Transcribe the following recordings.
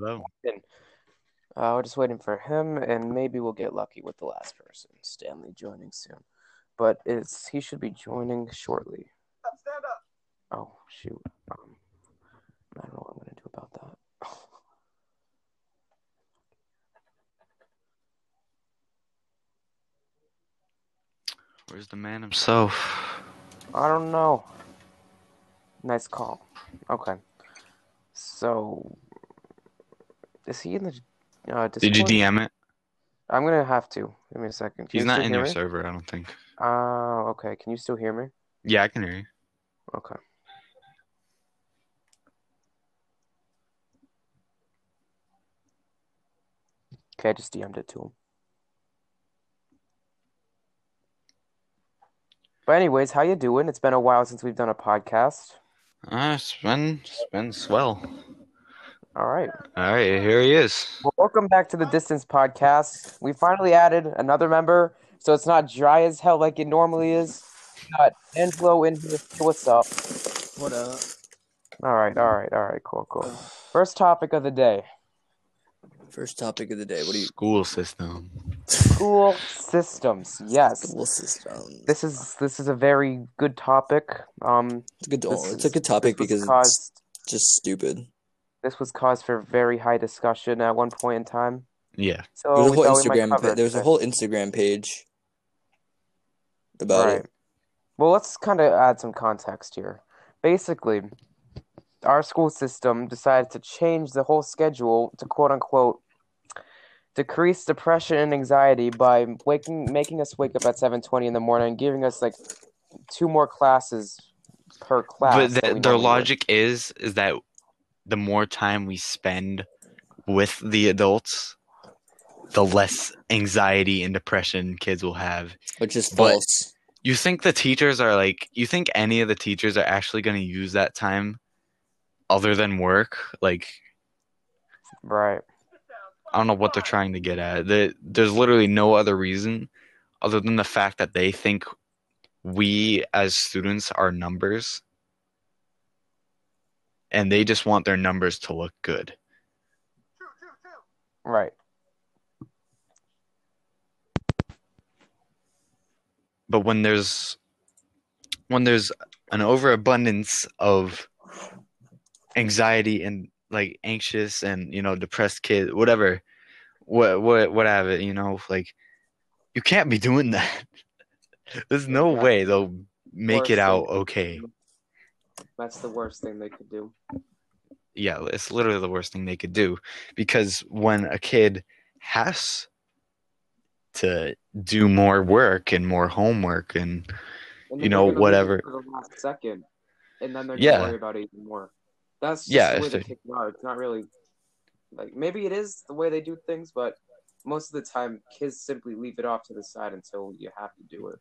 Hello. Uh, we're just waiting for him, and maybe we'll get lucky with the last person, Stanley, joining soon. But it's he should be joining shortly. Stand up. Oh shoot! Um, I don't know what I'm gonna do about that. Where's the man himself? I don't know. Nice call. Okay. So, is he in the? Uh, Did you DM it? I'm gonna have to. Give me a second. Can He's not in your me? server, I don't think. Oh, okay. Can you still hear me? Yeah, I can hear you. Okay. Okay, I just DM'd it to him. But anyways, how you doing? It's been a while since we've done a podcast. Uh, it's been, it's been swell. All right. All right, here he is. Well, welcome back to the Distance Podcast. We finally added another member, so it's not dry as hell like it normally is. Got Angelo in here. What's up? What up? All right, all right, all right. Cool, cool. First topic of the day: First topic of the day. What do you? School system. school systems. Yes, School system. this is this is a very good topic. Um, It's a good. it's is- a good topic because caused, it's just stupid. This was cause for very high discussion at one point in time. Yeah. So There's a whole thought we might Instagram. cover Pa- it there's a whole Instagram page about Right. it. Well, let's kind of add some context here. Basically, our school system decided to change the whole schedule to quote unquote decrease depression and anxiety by waking making us wake up at 7:20 in the morning and giving us like two more classes per class. but the, their logic is is that the more time we spend with the adults, the less anxiety and depression kids will have. Which is But- false. You think the teachers are like you think any of the teachers are actually going to use that time other than work? Like Right. I don't know what they're trying to get at. The, there's literally no other reason other than the fact that they think we as students are numbers and they just want their numbers to look good. Right. But when there's when there's an overabundance of anxiety and like anxious and you know depressed kid whatever what what what have it you know like you can't be doing that there's no way they'll make it out okay That's the worst thing they could do. yeah it's literally the worst thing they could do because when a kid has to do more work and more homework and And You know, they're gonna leave it whatever. For the last second, and then they're gonna Yeah. worry about it even more. That's just Yeah, the way they- kids are. It's not really like maybe it is the way they do things, but most of the time, kids simply leave it off to the side until you have to do it.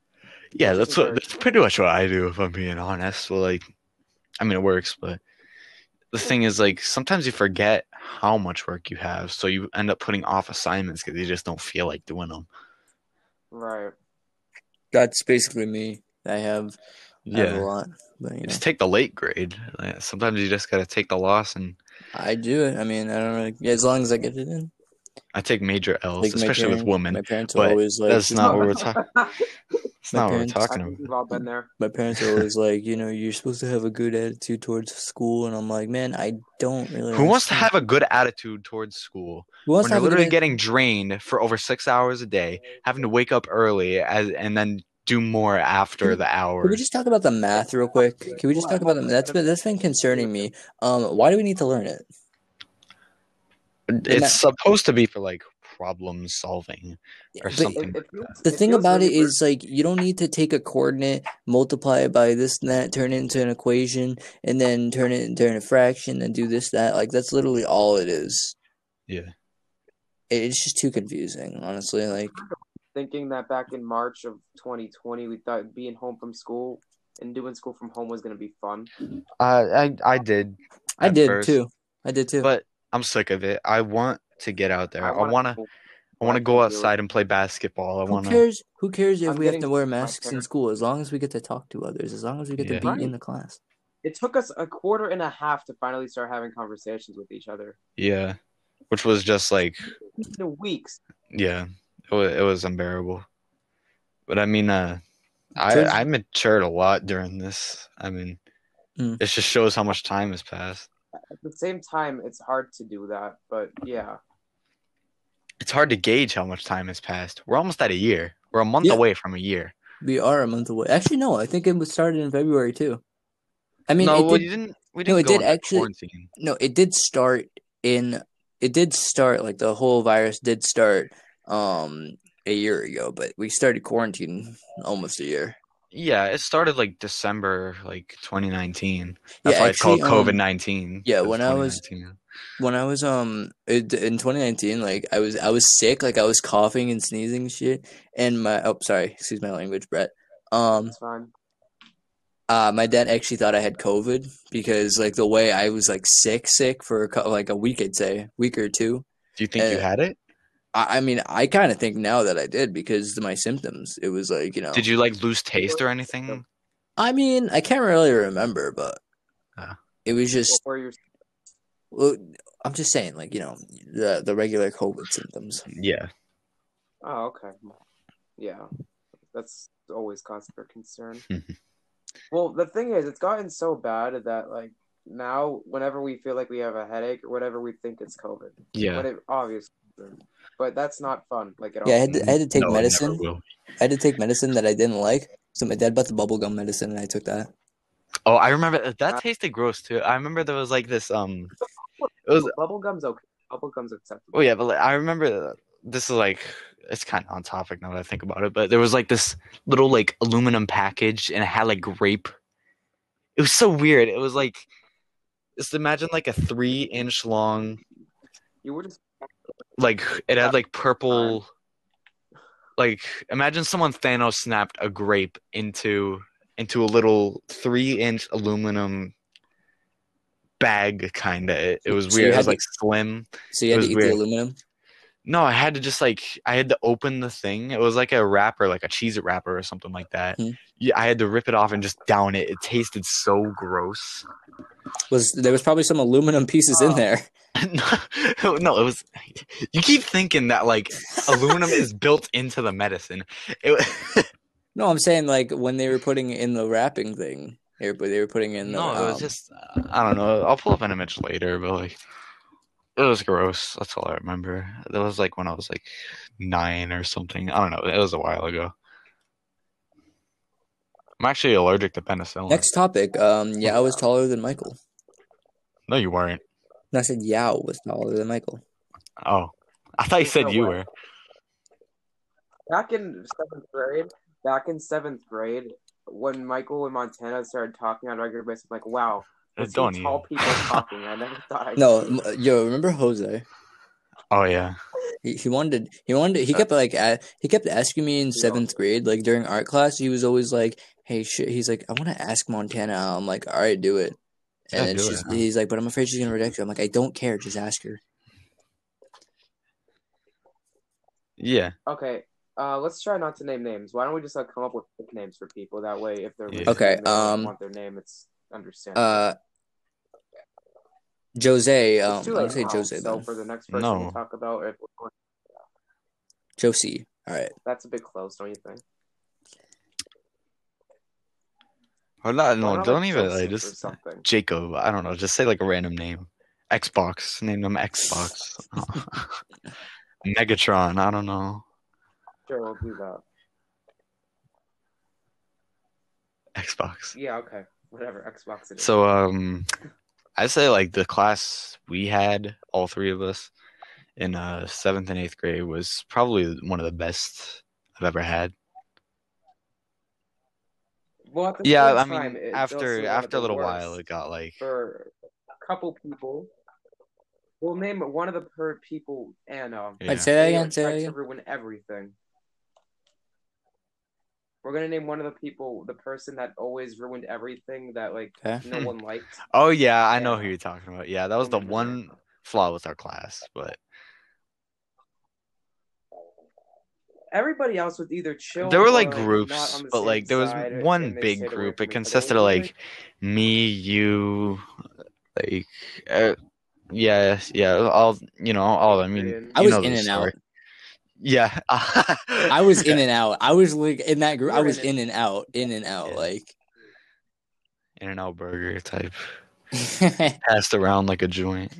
Yeah, that's what that's pretty much what I do if I'm being honest. Well, like, I mean, it works, but the thing is, like, sometimes you forget how much work you have, so you end up putting off assignments because you just don't feel like doing them. Right. That's basically me. I have, I have a lot, but you know, just take the late grade. Sometimes you just gotta take the loss, and I do it. I mean, I don't really. Yeah, as long as I get it in. I take major L's, Like my especially with women. My parents are but always like, That's not know, what we're talking. That's My not what we're parents- talking about. we've all been there. my parents are always like, you know, you're supposed to have a good attitude towards school, and I'm like, man, I don't really. Who wants to have a good attitude towards school? Who wants when to you're have a good literally atti- getting drained for over six hours a day, having to wake up early as, and then do more after the hour. Can we just talk about the math real quick? Can we just talk about the that's been that's been concerning me. Um, why do we need to learn it? It's supposed to be for like problem solving or But something. It- it feels- the thing about really it is like you don't need to take a coordinate, multiply it by this and that, turn it into an equation, and then turn it into a fraction and do this that. Like that's literally all it is. Yeah. It's just too confusing, honestly. Like thinking that back in March of 2020, we thought being home from school and doing school from home was going to be fun. Uh, I I did, I did first, too. I did too. but I'm sick of it. I want to get out there. I wanna wanna I wanna go can't do it. outside and play basketball. I Who wanna. cares? Who cares if I'm we have to wear masks in school? As long as we get to talk to others, as long as we get Yeah. to be Right. in the class. It took us a quarter and a half to finally start having conversations with each other. Yeah. which was just like The weeks. yeah, it was, it was unbearable. But I mean, uh, I I matured a lot during this. I mean, Hmm. it just shows how much time has passed. At the same time, it's hard to do that, but yeah. It's hard to gauge how much time has passed. We're almost at a year. We're a month Yeah. away from a year. We are a month away. Actually, no. I think it was started in February too. I mean, no, it we did, didn't. We didn't it go did actually- quarantine. no, it did start in. It did start like the whole virus did start um a year ago, but we started quarantine almost a year. Yeah, it started like December, like 2019. That's Yeah, why it's called um, COVID 19. yeah, when I was- when I was um it, in 2019, like I was I was sick, like I was coughing and sneezing and shit, and my oh sorry, excuse my language, Brett. Um, It's fine. uh, my dad actually thought I had COVID because like the way I was like sick, sick for a, cou- like a week, I'd say, week or two. Do you think you uh, had it? I, I mean, I kind of think now that I did because of my symptoms. It was like you know. Did you like lose taste or anything? I mean, I can't really remember, but Ah. it was just. What were your Well, I'm just saying, like you know, the the regular COVID symptoms. Yeah. Oh, okay. Yeah. That's always cause for concern. Mhm. well, the thing is, it's gotten so bad that, like, now, whenever we feel like we have a headache or whatever, we think it's COVID. Yeah. But it obviously isn't. But that's not fun, like, at Yeah, I had to, I had to take No, medicine. will. I had to take medicine that I didn't like. So my dad bought the bubblegum medicine, and I took that. Oh, I remember that Uh, tasted gross too. I remember there was like this um it was Bubblegum's okay. Bubblegum's acceptable. oh yeah, but like, I remember this is like it's kind of on topic now that I think about it, but there was like this little like aluminum package and it had like grape. It was so weird. It was like just imagine like a three inch long You were just like it had like purple like imagine someone Thanos snapped a grape into into a little three inch aluminum bag kind of it, it was So weird it was to- like slim So you had to eat weird. the aluminum. No i had to just like i had to open the thing it was like a wrapper like a cheese wrapper or something like that Hmm. yeah i had to rip it off and just down it it tasted so gross Was there was probably some aluminum pieces in Oh. there? no, no, it was. You keep thinking that like aluminum is built into the medicine. It, No, I'm saying like when they were putting in the wrapping thing, they were they were putting in the. no, it was um, just. Uh, I don't know. I'll pull up an image later, but like, it was gross. That's all I remember. That was like when I was like nine or something. I don't know. It was a while ago. I'm actually allergic to penicillin. Next topic. Um, Yao was taller than Michael. No, you weren't. No, I said Yao was taller than Michael. Oh, I thought you said you were. back in seventh grade. Back in seventh grade, when Michael and Montana started talking on a regular basis, I'm like, wow, I see tall you? people talking. I never thought. I'd No, see- m- yo, remember Jose? Oh yeah. He, he wanted he wanted he kept like a, he kept asking me in seventh grade like during art class he was always like hey shit he's like I want to ask Montana out." I'm like all right do it and Yeah, then do she's, it, huh? he's like but I'm afraid she's gonna reject you I'm like I don't care just ask her Yeah. Okay, uh, let's try not to name names. Why don't we just like come up with nicknames for people? That way, if they're Yeah. Okay, and they um, want their name, it's understandable. uh Jose It's um too I'll late say Jose so then for the next person No. we talk about, if we're going, Josie all right that's a bit close, don't you think? Or not, Why no, not, don't even like just. Jacob. I don't know. Just say like a random name. Xbox. Name them Xbox. Megatron. I don't know. Sure, we'll do that. Xbox. Yeah, okay, whatever. Xbox it is. So um, I'd say like the class we had, all three of us, in uh seventh and eighth grade was probably one of the best I've ever had. well, the Yeah, I mean it's after also one of after a little worst. while, it got like for a couple people. We'll name one of the per people Anna. yeah. Wait, say that They again say that again ruin everything. We're gonna name one of the people the person that always ruined everything that like okay no one liked. Oh yeah, I know who you're talking about. Yeah, that was the one flaw with our class, but Everybody else was either chill. there were like not on groups, the but like there was one big group. It consisted of like me, you, like uh, Yeah, yeah. All you know, all I mean, I was in and out. Story. Yeah, I was in and out. I was like in that group. I was in in and out, in and out. Yeah. Like, in and out burger type, passed around like a joint.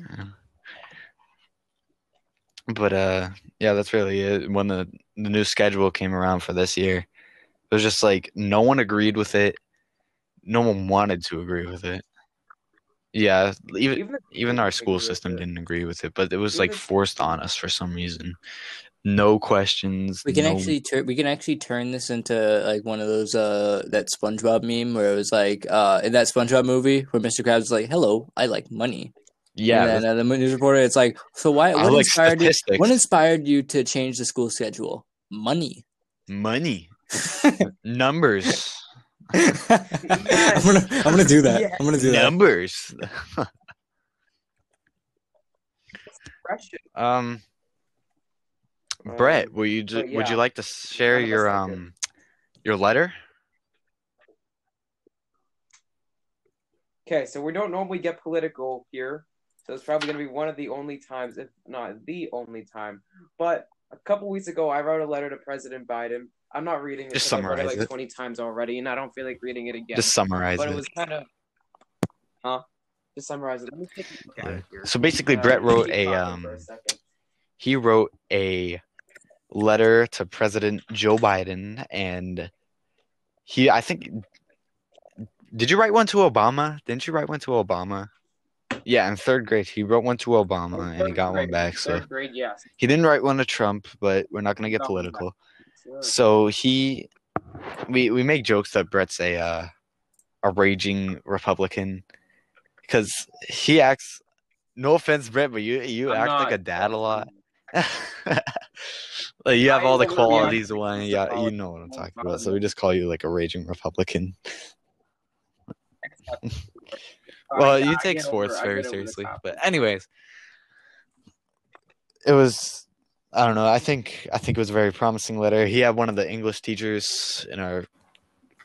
But uh, yeah, that's really it. When the the new schedule came around for this year, it was just like no one agreed with it. No one wanted to agree with it. Yeah, even Even, even our school system didn't agree with it, but it was like forced on us for some reason. No questions. we can no- actually turn. We can actually turn this into like one of those uh that SpongeBob meme where it was like uh in that SpongeBob movie where Mr. Krabs is like, "Hello, I like money." yeah, And then uh, the news reporter, it's like, "So why? What like inspired you? What inspired you to change the school schedule? Money." money, numbers, I'm gonna, I'm gonna do that. Yes. I'm gonna do that. numbers. Um, Um, Brett, would you ju- but would you like to share one of us your um your letter? Okay, so we don't normally get political here, so it's probably going to be one of the only times, if not the only time. But a couple weeks ago, I wrote a letter to President Biden. I'm not reading it Just read it like it. 20 times already, and I don't feel like reading it again. Just summarize but it it. was kind of, huh? Just summarize it. Let me take a Yeah. So basically, Uh, Brett wrote a um second. he wrote a letter to President Joe Biden, and he I think did you write one to Obama? Didn't you write one to Obama? Yeah, in third grade, he wrote one to Obama, and he got one back. So Third grade, yes. he didn't write one to Trump, but we're not gonna get political. So he, we we make jokes that Brett's a uh, a raging Republican because he acts. No offense, Brett, but you you I'm act like a dad a lot. like you have all the qualities of one. Yeah, you know what I'm talking about. So we just call you like a raging Republican. Well, you take sports very get over the seriously, but anyways, it was. I don't know. I think I think it was a very promising letter. He had one of the English teachers in our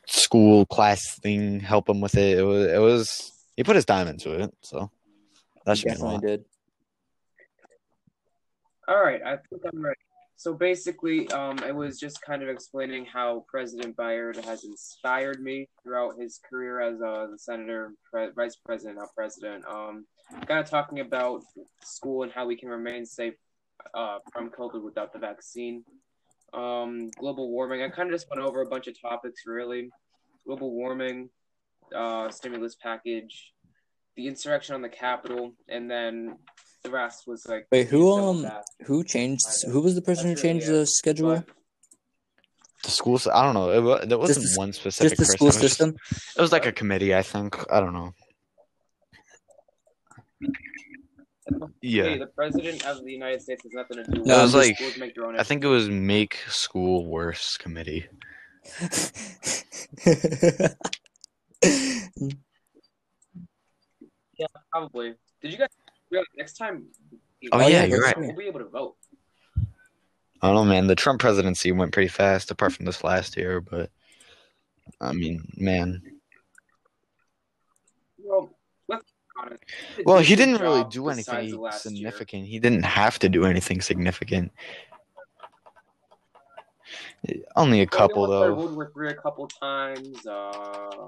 school class thing help him with it. It was. It was. He put his time into it, so that should mean a definitely lot. did. All right, I think I'm ready. So basically, um, it was just kind of explaining how President Biden has inspired me throughout his career as uh, the senator, pre- vice president, not president. Um, kind of talking about school and how we can remain safe uh, from COVID without the vaccine. Um, global warming. I kind of just went over a bunch of topics, really. Global warming, uh, stimulus package, the insurrection on the Capitol, and then the rest was like. Wait, who um that. who changed? Who was the person who That's really changed it. the schedule? But The school. I don't know. It, wa- there wasn't the- one specific. Just the person. school It was just- system. it was like a committee. I think. I don't know. Yeah. Hey, the president of the United States has nothing to do with No, it was like- schools make their own I think it was make school worse committee. Yeah, probably. Did you guys realize next time? Oh, yeah, yeah, you're right. We'll be able to vote. I don't know, man. The Trump presidency went pretty fast, apart from this last year. But I mean, man. Well, well, he didn't really do anything last year. significant. He didn't have to do anything significant. Only a couple though. World War Three a couple times. Uh,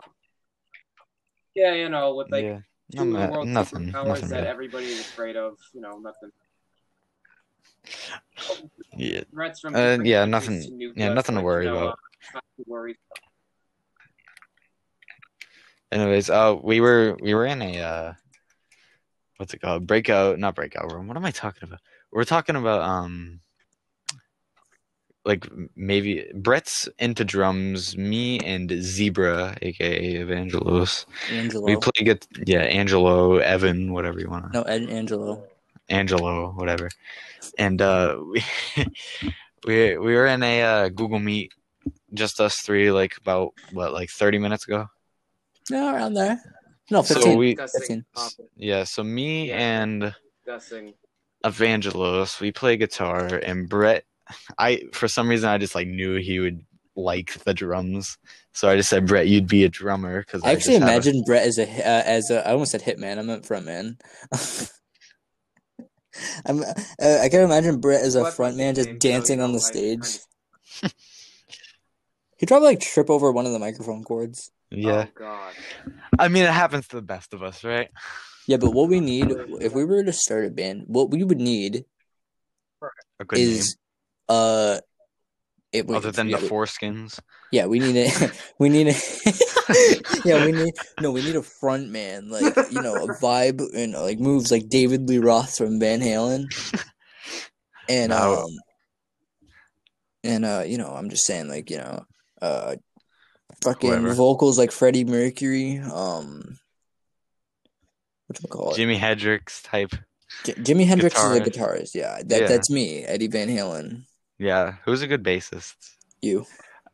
yeah, you know, with like yeah, two no, world nothing, nothing. that everybody is afraid of. You know, nothing. Yeah, Threats from Uh, yeah, nothing- to yeah, nothing to worry about. uh, not worry. Anyways, uh, we were we were in a uh, what's it called? Breakout, not breakout room. What am I talking about? We're talking about um, like maybe Brett's into drums. Me and Zebra, aka Evangelos, Angelo. we play get yeah Angelo, Evan, whatever you want to no, Ed Angelo. Angelo, whatever. And uh, we we we were in a uh, Google Meet, just us three, like about what, like thirty minutes ago. No, around there. No, So fifteen. we- discussing, 15. um, Yeah, so me Yeah. and discussing. Evangelos, we play guitar, and Brett, I for some reason I just like knew he would like the drums, so I just said Brett, you'd be a drummer because I actually imagined Brett as a uh, as a. I almost said hitman. I meant frontman. I'm. Uh, I can imagine Brett as a Well, that's front my man just nickname, so, you dancing on the I stage. He'd probably like trip over one of the microphone cords. Yeah. Oh God. I mean, it happens to the best of us, right? Yeah, but what we need, if we were to start a band, what we would need A good is, uh, it wait, Other than the foreskins. Yeah, we need a we need a yeah, we need no, we need a front man, like you know, a vibe and like moves like David Lee Roth from Van Halen. And No. um and uh, you know, I'm just saying like, you know, uh fucking Whoever. vocals like Freddie Mercury, um what you call it? Jimi Hendrix type. J- Jimi Hendrix is a Guitarist. guitarist, yeah. That Yeah. that's me, Eddie Van Halen. Yeah. Who's a good bassist? You.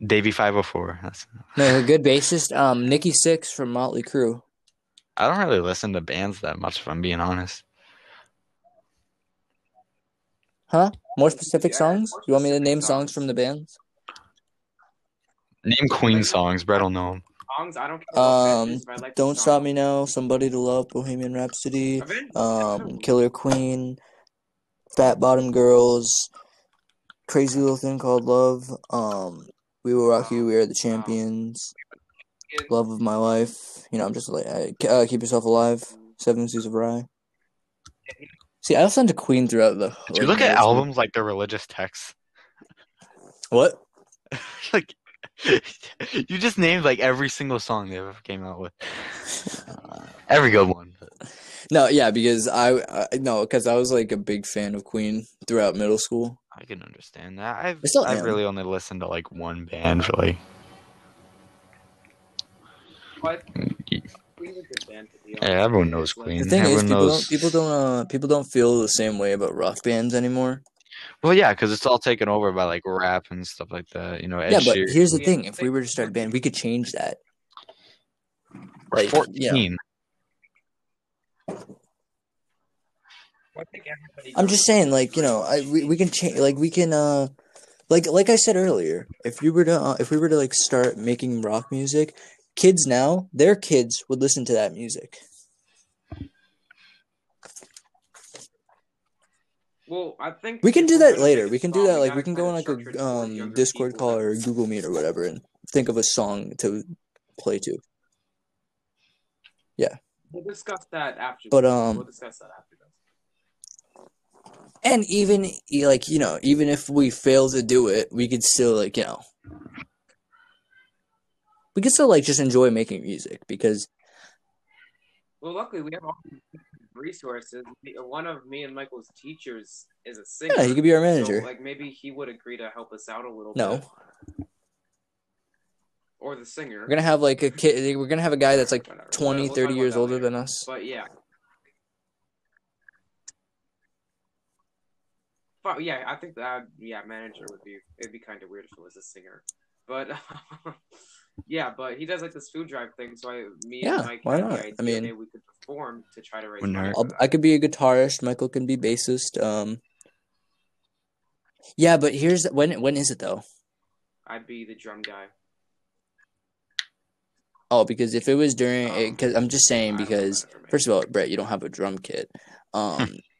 Davey 504. That's, No, a good bassist, um Nikki Sixx from Motley Crue. I don't really listen to bands that much, if I'm being honest. Huh? More specific Yeah, songs? more You want me to name songs songs. from the bands? Name Queen songs. Brett will know them. Songs I don't care about Um, Avengers, I like Don't. Stop Me Now, Somebody to Love, Bohemian Rhapsody, um, Killer Queen, Fat Bottom Girls, Crazy Little Thing Called Love, um, We Will Rock You, We Are the Champions, Love of My Life. You know, I'm just like, I- uh, Keep Yourself Alive, Seven Seas of Rhye. See, I listened to Queen throughout the. Do you look at albums like they're religious texts? What? like, you just named like every single song they ever came out with. Every good one. No, yeah, because I, I no, because I was like a big fan of Queen throughout middle school. I can understand that. I've I still I've am. really only listened to like one band for like But Queen's a good band to be honest. Yeah, everyone knows Queen. The thing is, people knows- don't people don't uh people don't feel the same way about rock bands anymore. well, yeah, because it's all taken over by like rap and stuff like that. You know, Ed yeah, but Sheeran. here's the thing: if we were to start a band, we could change that. We're like, fourteen. I think everybody I'm just saying, like you know, I we, we can change, like we can, uh, like like I said earlier, if you were to uh, if we were to like start making rock music, kids now, their kids would listen to that music. Well, I think We can do that later. We can do that like we can go on like a um Discord call or Google Meet or whatever, and think of a song to play to. We'll discuss that after. But, this. um, we'll discuss that after this. And even like you know, even if we fail to do it, we could still like you know, we could still like just enjoy making music because Well, luckily we have all resources. One of me and Michael's teachers is a singer. yeah, he could be our so, manager. like maybe he would agree to help us out a little No, bit. Or the singer. we're gonna have like a kid. We're gonna have a guy that's like Whatever. 20, We'll 30 years older later. than us. But yeah. But yeah, I think that yeah, manager would be it'd be kind of weird if it was a singer. But yeah, but he does like this food drive thing, so I me Yeah, and Mike why had the not? idea I mean- we could perform to try to raise money. I'll. I could be a guitarist. Michael can be bassist. Um, yeah, but here's when. When is it though? I'd be the drum guy. Oh, because if it was during, Um, because I'm just saying because first of all, Brett, you don't have a drum kit. Um,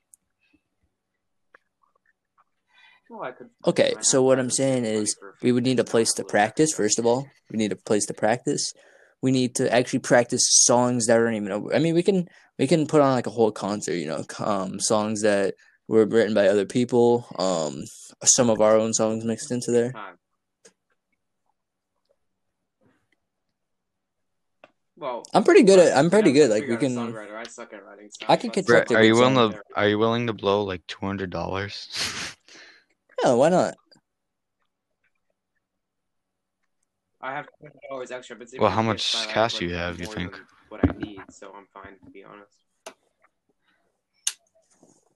Well, I could. Okay, so what I'm saying is we would need a place to practice. First of all, we need a place to practice. We need to actually practice songs that aren't even. over- I mean, we can we can put on like a whole concert. You know, um, songs that were written by other people. Um, some of our own songs mixed into there. Well, I'm pretty good at. I'm pretty have good. Like we figure out a can. songwriter. I suck at writing stuff. I can but- construct Brett, a are you willing song. to are you willing to blow like two hundred dollars? Yeah, why not? I have twenty dollars extra, but Well, how much cash do you have, you think? What I need, so I'm fine to be honest.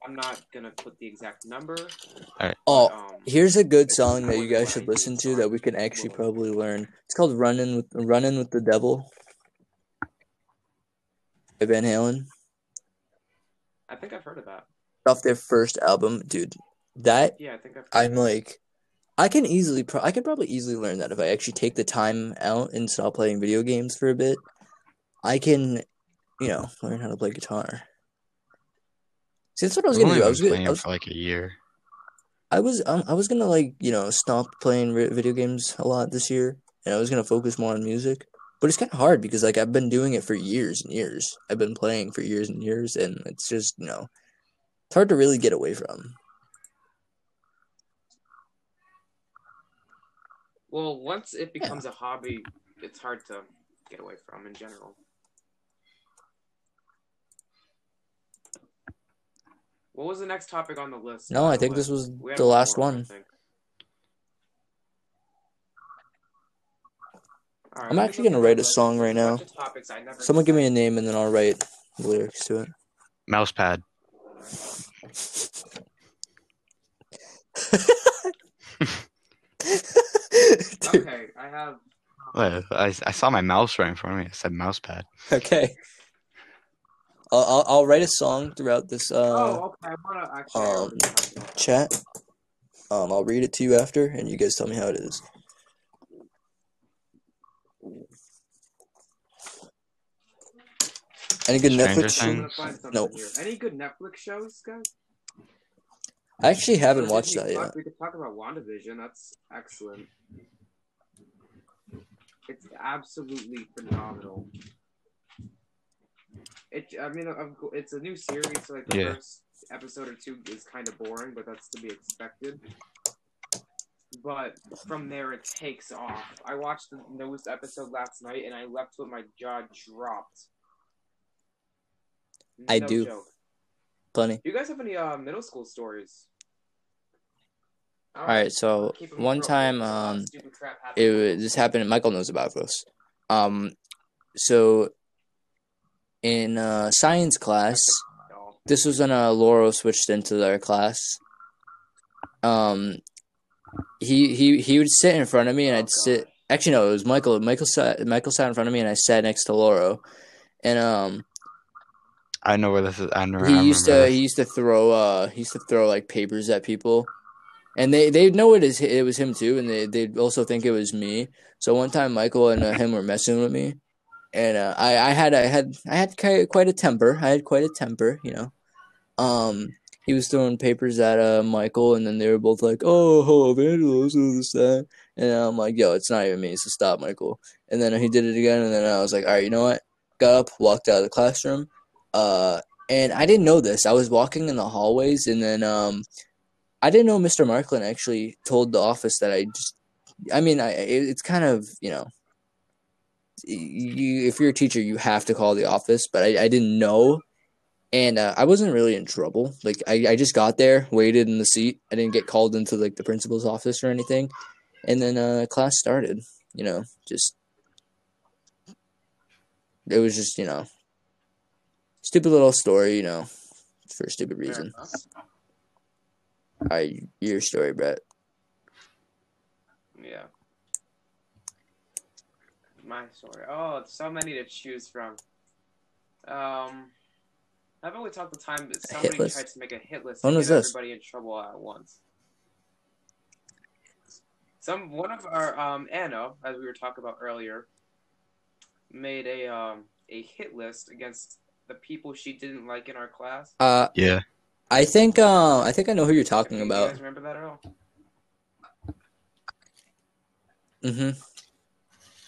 I'm not gonna put the exact number. All right. Oh, um, here's a good song that you guys should listen to that we can actually probably learn. It's called "Running with Running with the Devil" by Van Halen. I think I've heard of that. off their first album, dude. That Yeah, I think I've. I'm like, I can easily, pro- I can probably easily learn that if I actually take the time out and stop playing video games for a bit. I can, you know, learn how to play guitar. See, that's what I was I've gonna only do. I been was gonna, playing I was, for like a year. I was, um, I was gonna like, you know, stop playing video games a lot this year, and I was gonna focus more on music. But it's kind of hard because like I've been doing it for years and years. I've been playing for years and years, and it's just you know, it's hard to really get away from. Well, once it becomes a hobby, it's hard to get away from in general. What was the next topic on the list? No, I think way? this was the last I one. Think. Alright, I'm actually gonna write a song right now. of topics I never Someone give me a name, and then I'll write lyrics to it. Mousepad. Okay, I have. What? I, I saw my mouse right in front of me. I said mousepad. okay. I'll, I'll I'll write a song throughout this uh oh, okay. I wanna actually. Um, already have it. chat. Um, I'll read it to you after, and you guys tell me how it is. Any good Stranger Netflix? I'm Things? gonna Nope. here. Any good Netflix shows, guys? I actually haven't watched that Plus, yet. We could talk about WandaVision. That's excellent. It's absolutely phenomenal. It, I mean, it's a new series, so like the Yeah. first episode or two is kind of boring, but that's to be expected. But from there, it takes off. I watched the newest episode last night, and I left with my jaw dropped. I No do. joke. Plenty. Do you guys have any uh, middle school stories? All right. So one time, There's a lot of um, it happening. wa- this happened. Michael knows about this. Um, so in uh, science class, this was when uh, Lauro switched into their class. Um, he he he would sit in front of me, and Oh, I'd sit. Actually, no, it was Michael. Michael sat. Michael sat in front of me, and I sat next to Lauro. And um, I know where this is. I know. he I used to remember he used to throw uh he used to throw like papers at people, and they they know it is it was him too, and they they also think it was me. So one time, Michael and uh, him were messing with me, and uh, I I had I had I had quite a temper. I had quite a temper, you know. Um, he was throwing papers at uh Michael, and then they were both like, "Oh, hello, Vangelos, this that," and I'm like, "Yo, it's not even me, so stop, Michael." And then he did it again, and then I was like, "All right, you know what?" Got up, walked out of the classroom, uh, and I didn't know this. I was walking in the hallways, and then um, I didn't know Mr. Marklin actually told the office that I just. I mean, I it, it's kind of you know. You, if you're a teacher, you have to call the office, but I, I didn't know, and uh, I wasn't really in trouble. Like I, I just got there, waited in the seat. I didn't get called into like the principal's office or anything, and then uh, class started. You know, just it was just you know, stupid little story. You know, for a stupid reason. All right, your story, Brett. Yeah. My story. Oh, so many to choose from. Um, I haven't we talked the time that somebody tried to make a hit list When was get this? everybody in trouble at once? Some one of our um Anna, as we were talking about earlier, made a um a hit list against the people she didn't like in our class. Uh, Yeah. I think uh, I think I know who you're talking Do you about. guys remember that at all? hmm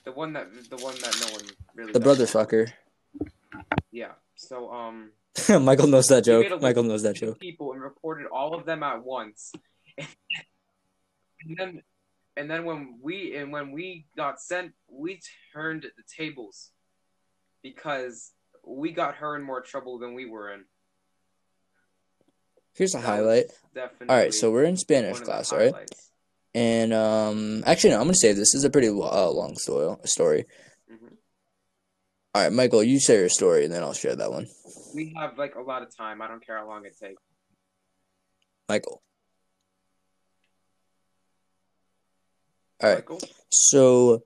The one that the one that no one really. The does brother fucker. Yeah. So um. Michael knows that He made a joke. Michael knows that joke. People and reported all of them at once. and then, and then when we and when we got sent, we turned the tables because we got her in more trouble than we were in. Here's a That highlight. All right, so we're in Spanish class, all right? And um, actually, no, I'm gonna save this. This is a pretty uh, long story. Story. Mhm. All right, Michael, you say your story, and then I'll share that one. We have like a lot of time. I don't care how long it takes. Michael. All right. Michael? So,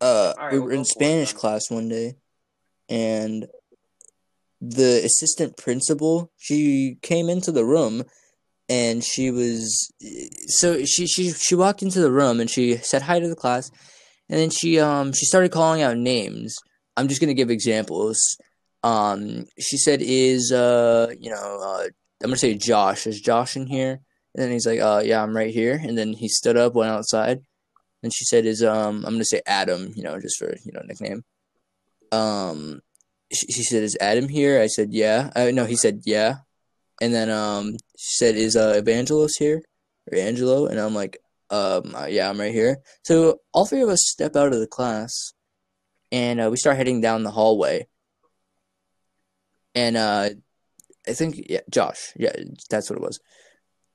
uh, right, we we'll were in for it Spanish class one day, and the assistant principal she came into the room, and she was so she she she walked into the room and she said hi to the class, and then she um she started calling out names. I'm just gonna give examples. Um, she said, "Is uh, you know, uh, I'm gonna say Josh. Is Josh in here?" And then he's like, "Uh, yeah, I'm right here." And then he stood up, went outside, and she said, "Is um, I'm gonna say Adam, you know, just for you know nickname." Um, she, said, "Is Adam here?" I said, "Yeah." Uh, no, he said, "Yeah." And then um, she said, "Is uh, Evangelos here or Angelo?" And I'm like, "Um, uh, yeah, I'm right here." So all three of us step out of the class, and uh, we start heading down the hallway. And uh, I think yeah, Josh, yeah, that's what it was.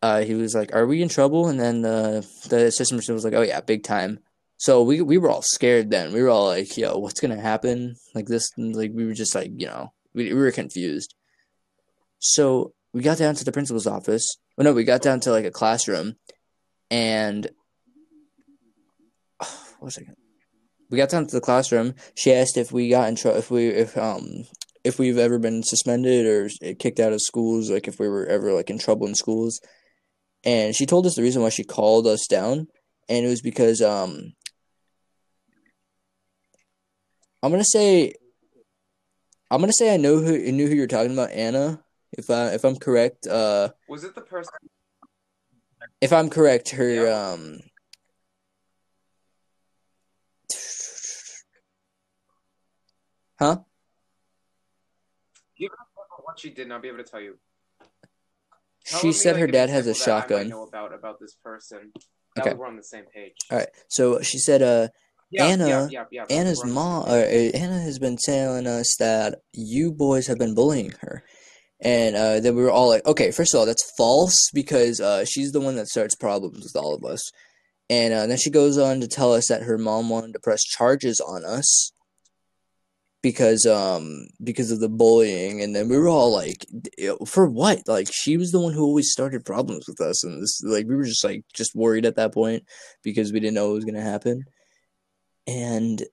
Uh, he was like, "Are we in trouble?" And then the the assistant was like, "Oh yeah, big time." So we we were all scared then. We were all like, "Yo, what's gonna happen?" Like this, like we were just like, you know, we we were confused. So we got down to the principal's office. Well, no, we got down to like a classroom, and oh, what was? We got down to the classroom. She asked if we got in trouble, if we if um if we've ever been suspended or kicked out of schools, like if we were ever like in trouble in schools. And she told us the reason why she called us down, and it was because um I'm gonna say I'm gonna say I know who I knew who you're talking about, Anna. If I if I'm correct, uh Was it the person? if I'm correct, her Yeah. um Huh? Give what she did, and I'll be able to tell you. Tell She me, said like, her dad has a that I shotgun. know about about this person. That Okay. we're on the same page. All right. So she said uh Anna- yeah, yeah, Anna's we're on the mom, uh. Anna has been telling us that you boys have been bullying her, and uh, then we were all like, okay, first of all, that's false because uh, she's the one that starts problems with all of us, and uh, then she goes on to tell us that her mom wanted to press charges on us because um because of the bullying, and then we were all like, for what? Like she was the one who always started problems with us, and this like we were just like just worried at that point because we didn't know what was gonna happen and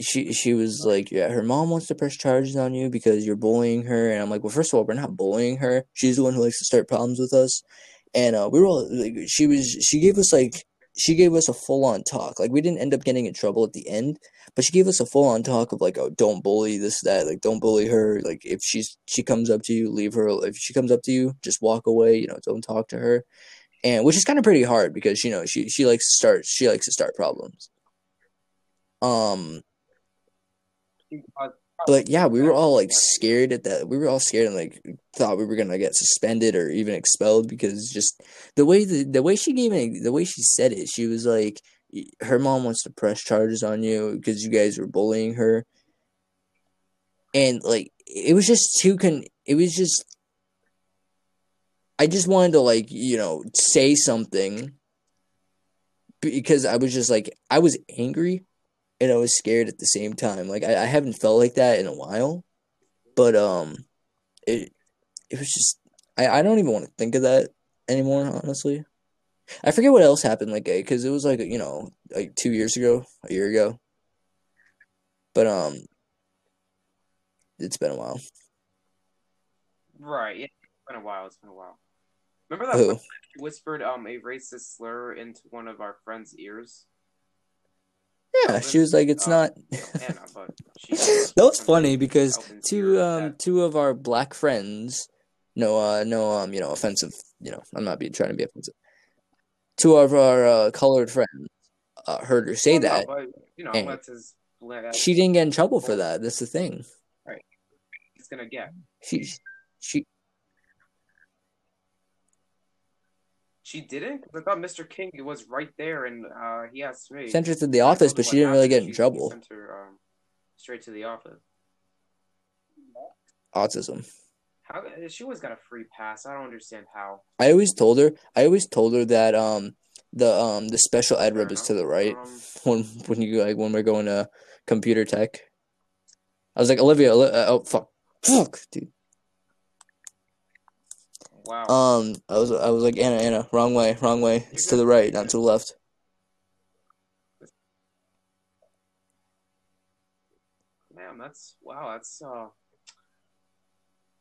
she she was like, yeah, her mom wants to press charges on you because you're bullying her. And I'm like, well, first of all, we're not bullying her. She's the one who likes to start problems with us. And uh, we were all like, she was she gave us like she gave us a full on talk. Like we didn't end up getting in trouble at the end, but she gave us a full on talk of like, oh, don't bully this that. Like don't bully her. Like if she's she comes up to you, leave her. If she comes up to you, just walk away. You know, don't talk to her. And which is kind of pretty hard because you know she she likes to start she likes to start problems. Um, but yeah, we were all like scared at that. We were all scared and like thought we were gonna get suspended or even expelled because just the way the the way she gave it, the way she said it, she was like, her mom wants to press charges on you because you guys were bullying her, and like it was just too con. It was just. I just wanted to like you know say something because I was just like I was angry and I was scared at the same time. Like I, I haven't felt like that in a while, but um, it it was just I, I don't even want to think of that anymore. Honestly, I forget what else happened. Like because it was like you know like two years ago, a year ago. But um, it's been a while. Right. Yeah. It's been a while. It's been a while. Remember that Who? one time she whispered um a racist slur into one of our friends' ears? Yeah, she was like, it's Uh, not. Anna, but she. that was funny because two um two of our black friends, no uh no um you know offensive you know I'm not being trying to be offensive. Two of our uh, colored friends uh, heard her say that. but, you know, and his. That's She didn't get in trouble for that. That's the thing. Right, he's gonna get. She she She didn't. I thought Mr. King was right there, and uh, he asked me. sent her to the office, but she didn't really get in She- he trouble. Sent her um, straight to the office. Autism. How she always got a free pass. I don't understand how. I always told her. I always told her that um the um the special ed room is to the right Um, when when you like when we're going to computer tech. I was like Olivia. Oli- uh, oh fuck, fuck, dude. Wow. Um, I was I was like Anna, Anna, wrong way, wrong way. It's to the right, not to the left. Man, that's wow. That's uh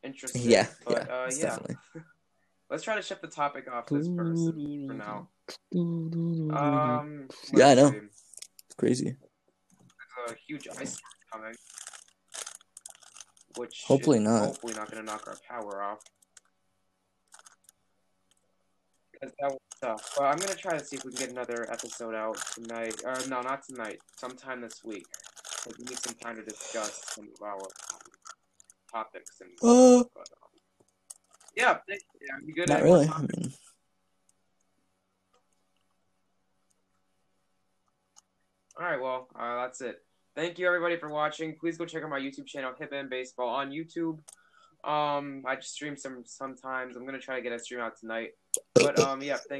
interesting. Yeah, but, yeah, uh, yeah. definitely. Let's try to shift the topic off this person for now. Um, Yeah, I know. see. it's crazy. There's a huge ice storm coming. which Hopefully not. Hopefully not going to knock our power off. Because that was tough. But I'm going to try to see if we can get another episode out tonight. Or no, not tonight. Sometime this week. 'Cause we need some time to discuss some of our topics and. Uh, But, um, yeah, thank you. Yeah, good? not really. I mean, All right, well, uh, that's it. Thank you everybody for watching. Please go check out my YouTube channel, Hip and Baseball, on YouTube. Um, I just stream some sometimes. I'm gonna try to get a stream out tonight. But um, yeah, thank.